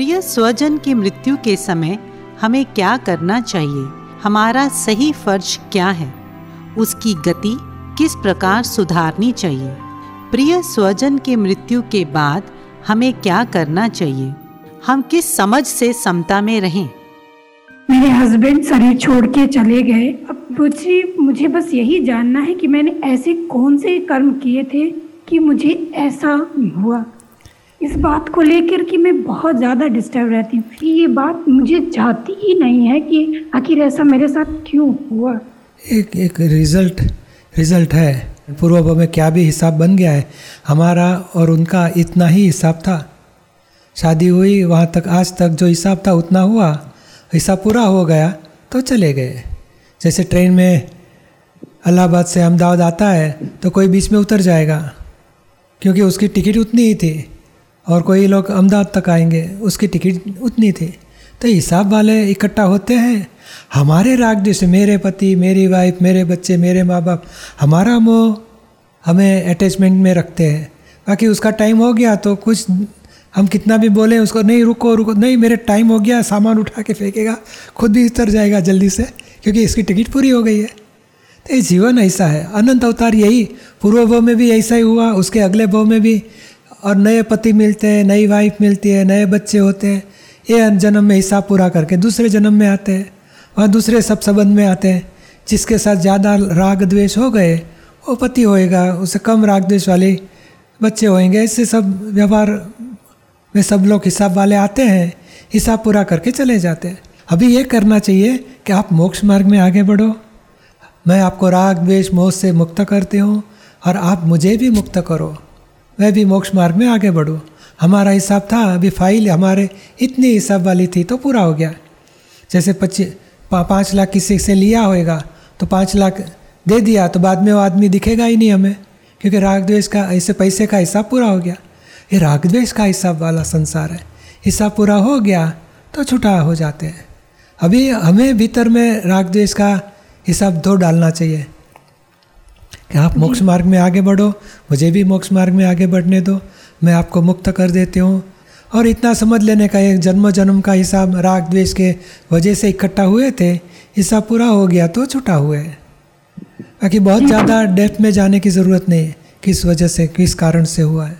प्रिय स्वजन की मृत्यु के समय हमें क्या करना चाहिए? हमारा सही फ़र्ज़ क्या है? उसकी गति किस प्रकार सुधारनी चाहिए? प्रिय स्वजन के मृत्यु के बाद हमें क्या करना चाहिए? हम किस समझ से समता में रहें? मेरे हस्बैंड शरीर छोड़ के चले गए। अब मुझे मुझे बस यही जानना है कि मैंने ऐसे कौन से कर्म किए थे कि मुझे ऐसा हुआ? इस बात को लेकर कि मैं बहुत ज़्यादा डिस्टर्ब रहती हूँ। कि ये बात मुझे जाती ही नहीं है कि आखिर ऐसा मेरे साथ क्यों हुआ? एक एक रिज़ल्ट रिज़ल्ट है। पूर्व में क्या भी हिसाब बन गया है, हमारा और उनका इतना ही हिसाब था। शादी हुई, वहाँ तक, आज तक जो हिसाब था उतना हुआ। हिसाब पूरा हो गया तो चले गए। जैसे ट्रेन में इलाहाबाद से अहमदाबाद आता है तो कोई बीच में उतर जाएगा, क्योंकि उसकी टिकट उतनी ही थी। और कोई लोग अहमदाबाद तक आएँगे, उसकी टिकट उतनी थी। तो हिसाब वाले इकट्ठा होते हैं। हमारे राग जैसे मेरे पति, मेरी वाइफ मेरे बच्चे, मेरे माँ बाप हमारा मोह हमें अटैचमेंट में रखते हैं। बाकी उसका टाइम हो गया तो कुछ हम कितना भी बोले, उसको नहीं, रुको रुको, नहीं, मेरे टाइम हो गया, सामान उठा के फेंकेगा, खुद भी उतर जाएगा जल्दी से, क्योंकि इसकी टिकट पूरी हो गई है। तो ये जीवन ऐसा है। अनंत अवतार यही, पूर्व भाव में भी ऐसा ही हुआ, उसके अगले भाव में भी। और नए पति मिलते हैं, नई वाइफ मिलती है, नए बच्चे होते हैं। ये जन्म में हिसाब पूरा करके दूसरे जन्म में आते हैं, वहाँ दूसरे सब संबंध में आते हैं। जिसके साथ ज़्यादा राग द्वेष हो गए, वो पति होएगा उससे कम राग द्वेष वाले बच्चे होएँगे। इससे सब व्यवहार में सब लोग हिसाब वाले आते हैं, हिसाब पूरा करके चले जाते हैं। अभी ये करना चाहिए कि आप मोक्ष मार्ग में आगे बढ़ो। मैं आपको राग, द्वेष, मोह से मुक्त करती हूँ और आप मुझे भी मुक्त करो। मैं भी मोक्ष मार्ग में आगे बढ़ूँ। हमारा हिसाब था अभी फ़ाइल हमारे इतनी हिसाब वाली थी तो पूरा हो गया। जैसे पच्चीस पा, पाँच लाख किसी से लिया होएगा तो पाँच लाख दे दिया तो बाद में वो आदमी दिखेगा ही नहीं हमें क्योंकि राग द्वेष का ऐसे पैसे का हिसाब पूरा हो गया। ये राग द्वेष का हिसाब वाला संसार है। हिसाब पूरा हो गया तो छुटा हो जाते हैं। अभी हमें भीतर में राग द्वेष का हिसाब धो डालना चाहिए। कि आप मोक्ष मार्ग में आगे बढ़ो, मुझे भी मोक्ष मार्ग में आगे बढ़ने दो, मैं आपको मुक्त कर देती हूँ। और इतना समझ लेने का एक जन्म जन्म का हिसाब, राग, द्वेष के वजह से इकट्ठा हुए थे हिसाब पूरा हो गया तो छुटा हुए बाकी बहुत ज़्यादा डेप्थ में जाने की ज़रूरत नहीं है किस वजह से, किस कारण से हुआ है।